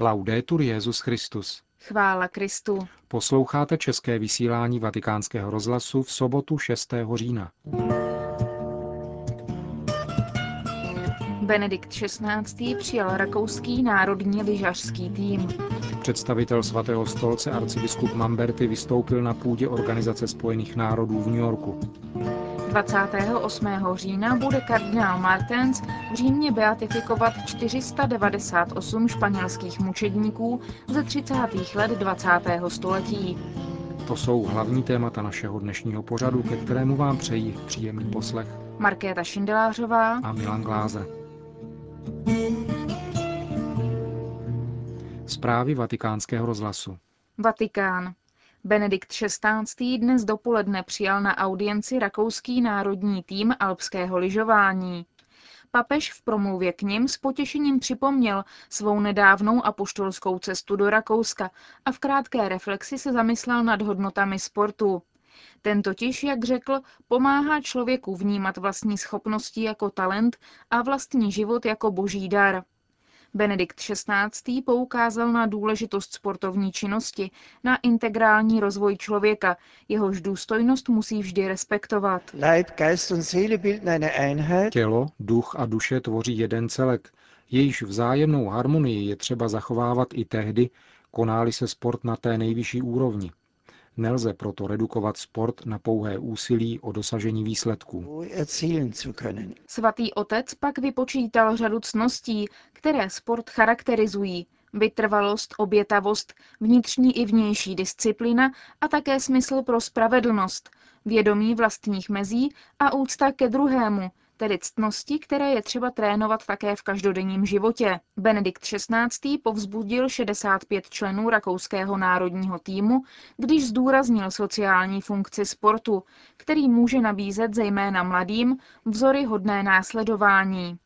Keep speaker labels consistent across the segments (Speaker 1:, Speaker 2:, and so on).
Speaker 1: Laudetur Jezus Christus.
Speaker 2: Chvála Kristu.
Speaker 1: Posloucháte české vysílání Vatikánského rozhlasu v sobotu 6. října.
Speaker 2: Benedikt XVI. přijal rakouský národní lyžařský tým.
Speaker 1: Představitel svatého stolce arcibiskup Mamberty vystoupil na půdě Organizace spojených národů v New Yorku.
Speaker 2: 28. října bude kardinál Martens v Římě beatifikovat 498 španělských mučedníků ze 30. let 20. století.
Speaker 1: To jsou hlavní témata našeho dnešního pořadu, ke kterému vám přejí příjemný poslech.
Speaker 2: Markéta Šindelářová
Speaker 1: a Milan Gláze. Zprávy vatikánského rozhlasu.
Speaker 2: Vatikán. Benedikt XVI. dnes dopoledne přijal na audienci rakouský národní tým alpského lyžování. Papež v promluvě k nim s potěšením připomněl svou nedávnou apoštolskou cestu do Rakouska a v krátké reflexi se zamyslel nad hodnotami sportu. Ten totiž, jak řekl, pomáhá člověku vnímat vlastní schopnosti jako talent a vlastní život jako boží dar. Benedikt XVI. poukázal na důležitost sportovní činnosti, na integrální rozvoj člověka, jehož důstojnost musí vždy respektovat.
Speaker 1: Tělo, duch a duše tvoří jeden celek. Jejíž vzájemnou harmonii je třeba zachovávat i tehdy, konáli se sport na té nejvyšší úrovni. Nelze proto redukovat sport na pouhé úsilí o dosažení výsledků.
Speaker 2: Svatý otec pak vypočítal řadu cností, které sport charakterizují. Vytrvalost, obětavost, vnitřní i vnější disciplína a také smysl pro spravedlnost, vědomí vlastních mezí a úcta ke druhému, tedy ctnosti, které je třeba trénovat také v každodenním životě. Benedikt XVI. povzbudil 65 členů rakouského národního týmu, když zdůraznil sociální funkci sportu, který může nabízet zejména mladým vzory hodné následování.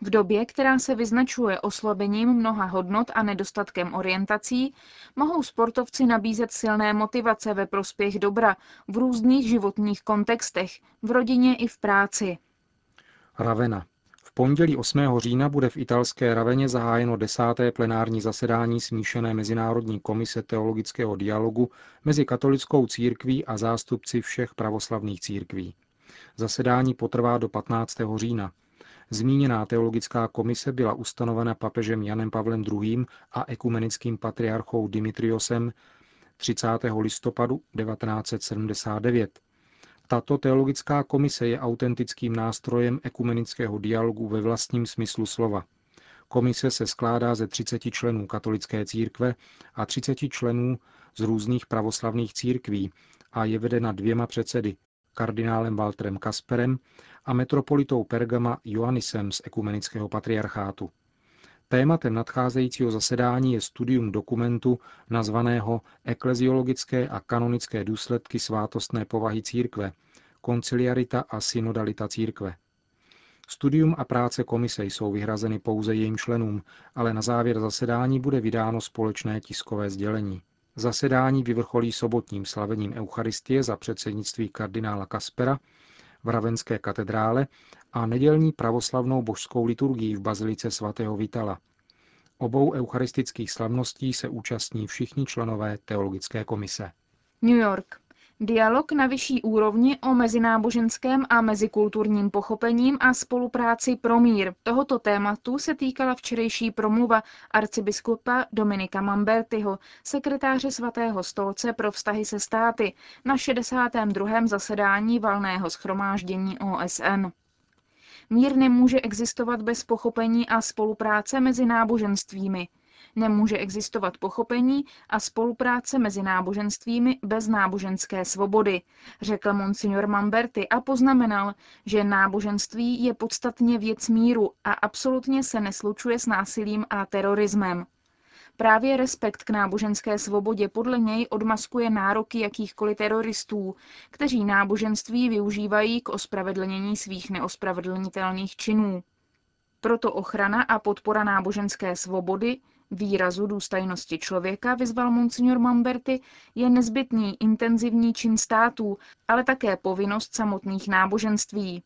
Speaker 2: V době, která se vyznačuje oslabením mnoha hodnot a nedostatkem orientací, mohou sportovci nabízet silné motivace ve prospěch dobra v různých životních kontextech, v rodině i v práci.
Speaker 1: Ravena. V pondělí 8. října bude v italské Raveně zahájeno desáté plenární zasedání smíšené Mezinárodní komise teologického dialogu mezi katolickou církví a zástupci všech pravoslavných církví. Zasedání potrvá do 15. října. Zmíněná teologická komise byla ustanovena papežem Janem Pavlem II. a ekumenickým patriarchou Dimitriosem 30. listopadu 1979 tato teologická komise je autentickým nástrojem ekumenického dialogu ve vlastním smyslu slova. Komise se skládá ze 30 členů katolické církve a 30 členů z různých pravoslavných církví a je vedena dvěma předsedy, kardinálem Walterem Kasperem a metropolitou Pergama Joannisem z ekumenického patriarchátu. Tématem nadcházejícího zasedání je studium dokumentu nazvaného Ekleziologické a kanonické důsledky svátostné povahy církve, konciliarita a synodalita církve. Studium a práce komise jsou vyhrazeny pouze jejím členům, ale na závěr zasedání bude vydáno společné tiskové sdělení. Zasedání vyvrcholí sobotním slavením Eucharistie za předsednictví kardinála Kaspera v Ravenské katedrále a nedělní pravoslavnou božskou liturgii v Bazilice svatého Vitala. Obou eucharistických slavností se účastní všichni členové teologické komise.
Speaker 2: New York. Dialog na vyšší úrovni o mezináboženském a mezikulturním pochopením a spolupráci pro mír. Tohoto tématu se týkala včerejší promluva arcibiskupa Dominika Mambertyho, sekretáře svatého stolce pro vztahy se státy, na 62. zasedání valného schromáždění OSN. Mír nemůže existovat bez pochopení a spolupráce mezi náboženstvími. Nemůže existovat pochopení a spolupráce mezi náboženstvími bez náboženské svobody, řekl monsignor Mamberty a poznamenal, že náboženství je podstatně věc míru a absolutně se neslučuje s násilím a terorismem. Právě respekt k náboženské svobodě podle něj odmaskuje nároky jakýchkoliv teroristů, kteří náboženství využívají k ospravedlnění svých neospravedlnitelných činů. Proto ochrana a podpora náboženské svobody, výrazu důstojnosti člověka, vyzval monsignor Mamberty, je nezbytný intenzivní čin států, ale také povinnost samotných náboženství.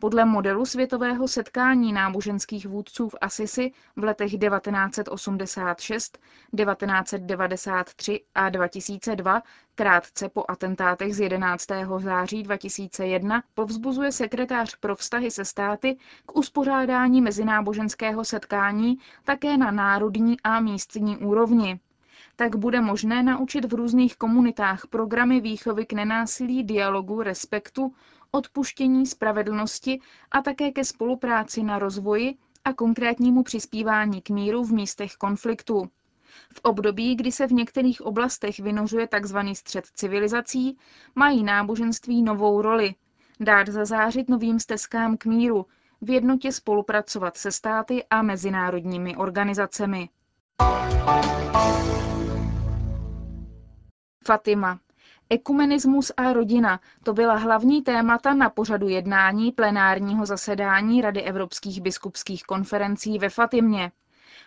Speaker 2: Podle modelu světového setkání náboženských vůdců v Asisi v letech 1986, 1993 a 2002, krátce po atentátech z 11. září 2001, povzbuzuje sekretář pro vztahy se státy k uspořádání mezináboženského setkání také na národní a místní úrovni tak bude možné naučit v různých komunitách programy výchovy k nenásilí, dialogu, respektu, odpuštění, spravedlnosti a také ke spolupráci na rozvoji a konkrétnímu přispívání k míru v místech konfliktu. V období, kdy se v některých oblastech vynořuje tzv. střed civilizací, mají náboženství novou roli. Dát zazářit novým stezkám k míru, v jednotě spolupracovat se státy a mezinárodními organizacemi. Fatima. Ekumenismus a rodina, to byla hlavní témata na pořadu jednání plenárního zasedání Rady evropských biskupských konferencí ve Fatimě.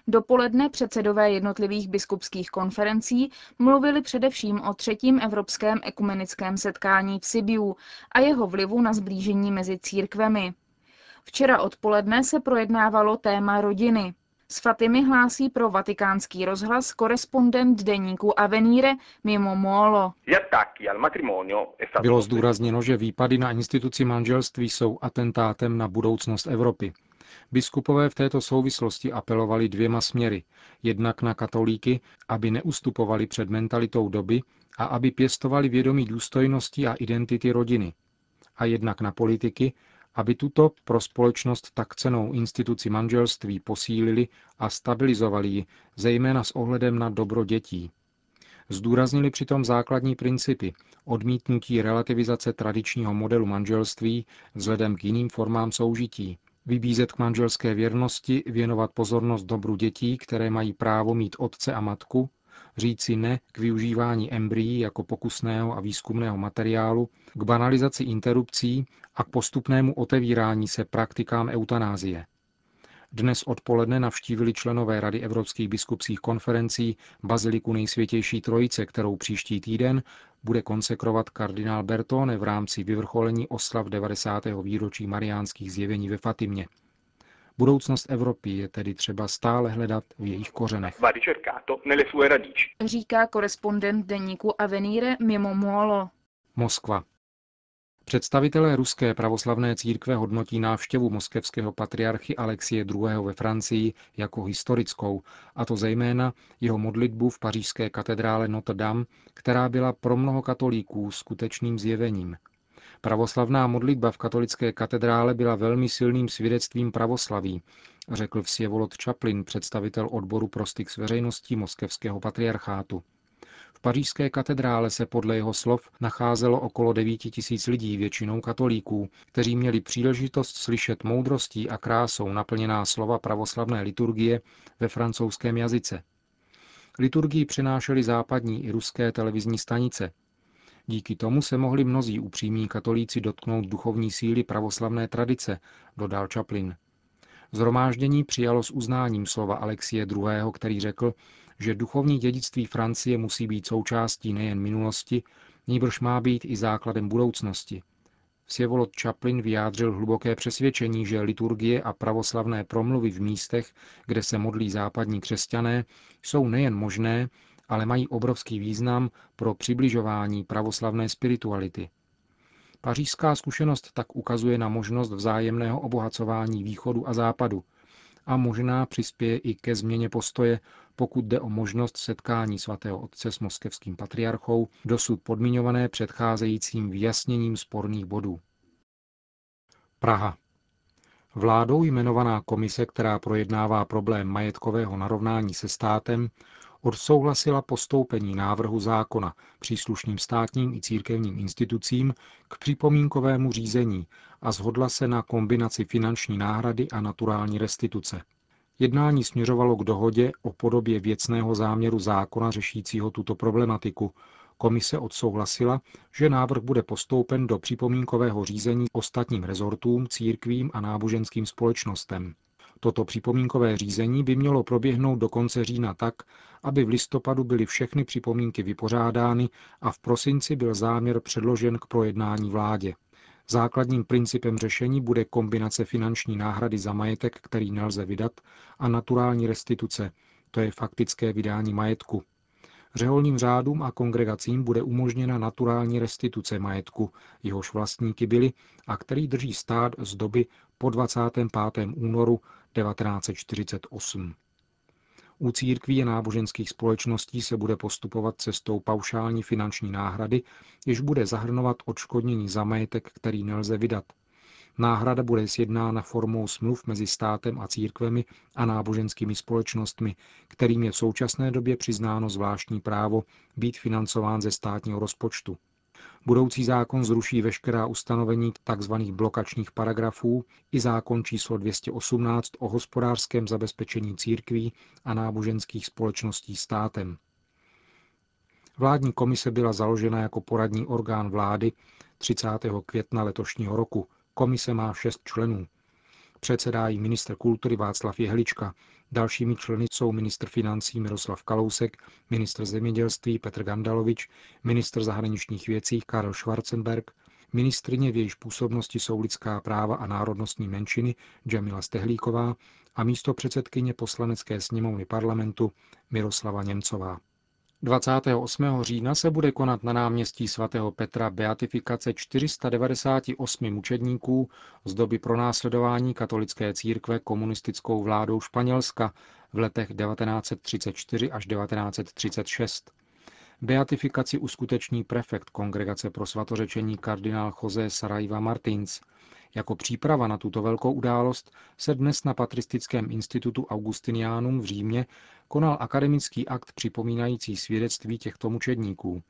Speaker 2: Dopoledne předsedové jednotlivých biskupských konferencí mluvili především o třetím evropském ekumenickém setkání v Sibiu a jeho vlivu na zblížení mezi církvemi. Včera odpoledne se projednávalo téma rodiny. S Fatimy hlásí pro vatikánský rozhlas korespondent deníku Avenire mimo Molo.
Speaker 1: Bylo zdůrazněno, že výpady na instituci manželství jsou atentátem na budoucnost Evropy. Biskupové v této souvislosti apelovali dvěma směry. Jednak na katolíky, aby neustupovali před mentalitou doby a aby pěstovali vědomí důstojnosti a identity rodiny. A jednak na politiky, aby tuto pro společnost tak cenou instituci manželství posílili a stabilizovali ji, zejména s ohledem na dobro dětí. Zdůraznili přitom základní principy odmítnutí relativizace tradičního modelu manželství vzhledem k jiným formám soužití, vybízet k manželské věrnosti, věnovat pozornost dobru dětí, které mají právo mít otce a matku, říci ne k využívání embryí jako pokusného a výzkumného materiálu, k banalizaci interrupcí a k postupnému otevírání se praktikám eutanázie. Dnes odpoledne navštívili členové Rady Evropských biskupských konferencí Baziliku nejsvětější trojice, kterou příští týden bude konsekrovat kardinál Bertone v rámci vyvrcholení oslav 90. výročí mariánských zjevení ve Fatimě. Budoucnost Evropy je tedy třeba stále hledat v jejich kořenech.
Speaker 2: Říká korespondent deníku Avenire mimo Molo.
Speaker 1: Moskva. Představitelé ruské pravoslavné církve hodnotí návštěvu moskevského patriarchy Alexie II. ve Francii jako historickou, a to zejména jeho modlitbu v pařížské katedrále Notre Dame, která byla pro mnoho katolíků skutečným zjevením. Pravoslavná modlitba v katolické katedrále byla velmi silným svědectvím pravoslaví, řekl Vsjevolod Čaplin, představitel odboru pro styk s veřejností moskevského patriarchátu. V pařížské katedrále se podle jeho slov nacházelo okolo 9 tisíc lidí, většinou katolíků, kteří měli příležitost slyšet moudrostí a krásou naplněná slova pravoslavné liturgie ve francouzském jazyce. Liturgii přenášely západní i ruské televizní stanice, Díky tomu se mohli mnozí upřímní katolíci dotknout duchovní síly pravoslavné tradice, dodal Chaplin. Zhromáždění přijalo s uznáním slova Alexie II., který řekl, že duchovní dědictví Francie musí být součástí nejen minulosti, níbrž má být i základem budoucnosti. Sjevolod Chaplin vyjádřil hluboké přesvědčení, že liturgie a pravoslavné promluvy v místech, kde se modlí západní křesťané, jsou nejen možné, ale mají obrovský význam pro přibližování pravoslavné spirituality. Pařížská zkušenost tak ukazuje na možnost vzájemného obohacování východu a západu a možná přispěje i ke změně postoje, pokud jde o možnost setkání svatého otce s moskevským patriarchou, dosud podmiňované předcházejícím vyjasněním sporných bodů. Praha. Vládou jmenovaná komise, která projednává problém majetkového narovnání se státem, odsouhlasila postoupení návrhu zákona příslušným státním i církevním institucím k připomínkovému řízení a zhodla se na kombinaci finanční náhrady a naturální restituce. Jednání směřovalo k dohodě o podobě věcného záměru zákona řešícího tuto problematiku. Komise odsouhlasila, že návrh bude postoupen do připomínkového řízení ostatním rezortům, církvím a náboženským společnostem. Toto připomínkové řízení by mělo proběhnout do konce října tak, aby v listopadu byly všechny připomínky vypořádány a v prosinci byl záměr předložen k projednání vládě. Základním principem řešení bude kombinace finanční náhrady za majetek, který nelze vydat, a naturální restituce, to je faktické vydání majetku. Řeholním řádům a kongregacím bude umožněna naturální restituce majetku, jehož vlastníky byli a který drží stát z doby po 25. únoru 1948. U církví a náboženských společností se bude postupovat cestou paušální finanční náhrady, jež bude zahrnovat odškodnění za majetek, který nelze vydat. Náhrada bude sjednána formou smluv mezi státem a církvemi a náboženskými společnostmi, kterým je v současné době přiznáno zvláštní právo být financován ze státního rozpočtu. Budoucí zákon zruší veškerá ustanovení tzv. blokačních paragrafů i zákon číslo 218 o hospodářském zabezpečení církví a náboženských společností státem. Vládní komise byla založena jako poradní orgán vlády 30. května letošního roku. Komise má šest členů. Předsedá jí ministr kultury Václav Jehlička. Dalšími členy jsou ministr financí Miroslav Kalousek, ministr zemědělství Petr Gandalovič, ministr zahraničních věcí Karel Schwarzenberg, ministrině v jejíž působnosti jsou lidská práva a národnostní menšiny Jamila Stehlíková a místo předsedkyně poslanecké sněmovny parlamentu Miroslava Němcová. 28. října se bude konat na náměstí svatého Petra beatifikace 498 mučedníků z doby pronásledování katolické církve komunistickou vládou Španělska v letech 1934 až 1936. Beatifikaci uskuteční prefekt Kongregace pro svatořečení kardinál José Saraiva Martins. Jako příprava na tuto velkou událost se dnes na Patristickém institutu Augustinianum v Římě konal akademický akt připomínající svědectví těchto mučedníků.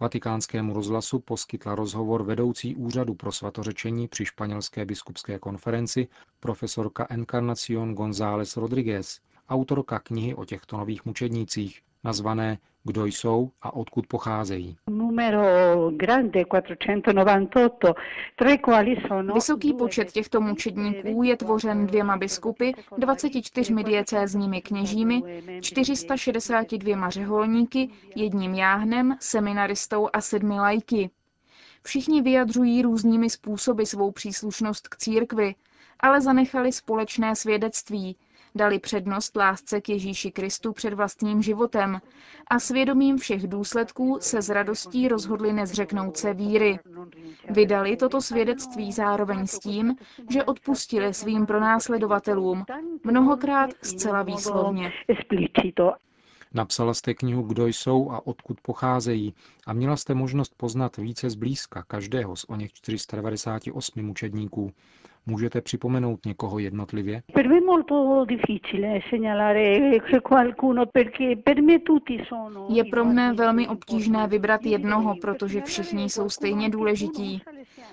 Speaker 1: Vatikánskému rozhlasu poskytla rozhovor vedoucí úřadu pro svatořečení při španělské biskupské konferenci profesorka Encarnacion González Rodriguez, autorka knihy o těchto nových mučednících, nazvané Kdo jsou a odkud pocházejí.
Speaker 2: Vysoký počet těchto mučedníků je tvořen dvěma biskupy, 24 diecézními kněžími, 462 řeholníky, jedním jáhnem, seminaristou a sedmi lajky. Všichni vyjadřují různými způsoby svou příslušnost k církvi, ale zanechali společné svědectví, dali přednost lásce k Ježíši Kristu před vlastním životem a svědomím všech důsledků se s radostí rozhodli nezřeknout se víry. Vydali toto svědectví zároveň s tím, že odpustili svým pronásledovatelům, mnohokrát zcela výslovně.
Speaker 1: Napsala jste knihu Kdo jsou a odkud pocházejí a měla jste možnost poznat více zblízka každého z o něch 498 mučedníků. Můžete připomenout někoho jednotlivě?
Speaker 2: Je pro mne velmi obtížné vybrat jednoho, protože všichni jsou stejně důležití.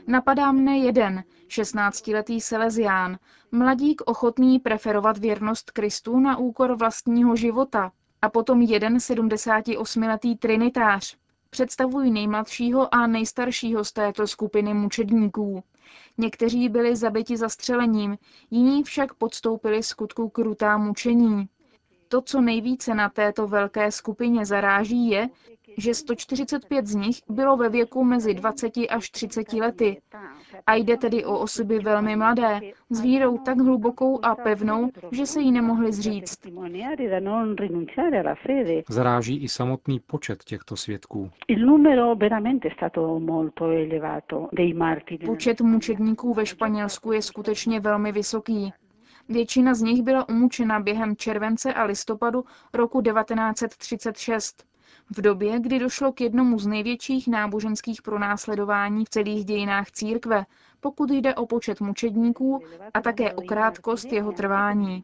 Speaker 2: Napadá mne jeden, 16-letý Salesián, mladík ochotný preferovat věrnost Kristu na úkor vlastního života, a potom jeden 78-letý trinitář. Představují nejmladšího a nejstaršího z této skupiny mučedníků. Někteří byli zabiti zastřelením, jiní však podstoupili skutku krutá mučení. To, co nejvíce na této velké skupině zaráží, je, že 145 z nich bylo ve věku mezi 20 až 30 lety. A jde tedy o osoby velmi mladé, s vírou tak hlubokou a pevnou, že se jí nemohli zříct.
Speaker 1: Zaráží i samotný počet těchto svědků.
Speaker 2: Počet mučedníků ve Španělsku je skutečně velmi vysoký. Většina z nich byla umučena během července a listopadu roku 1936 v době, kdy došlo k jednomu z největších náboženských pronásledování v celých dějinách církve, pokud jde o počet mučedníků a také o krátkost jeho trvání.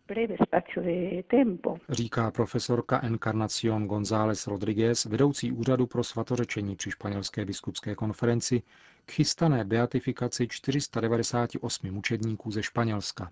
Speaker 1: Říká profesorka Encarnacion González Rodriguez, vedoucí úřadu pro svatořečení při španělské biskupské konferenci, k chystané beatifikaci 498 mučedníků ze Španělska.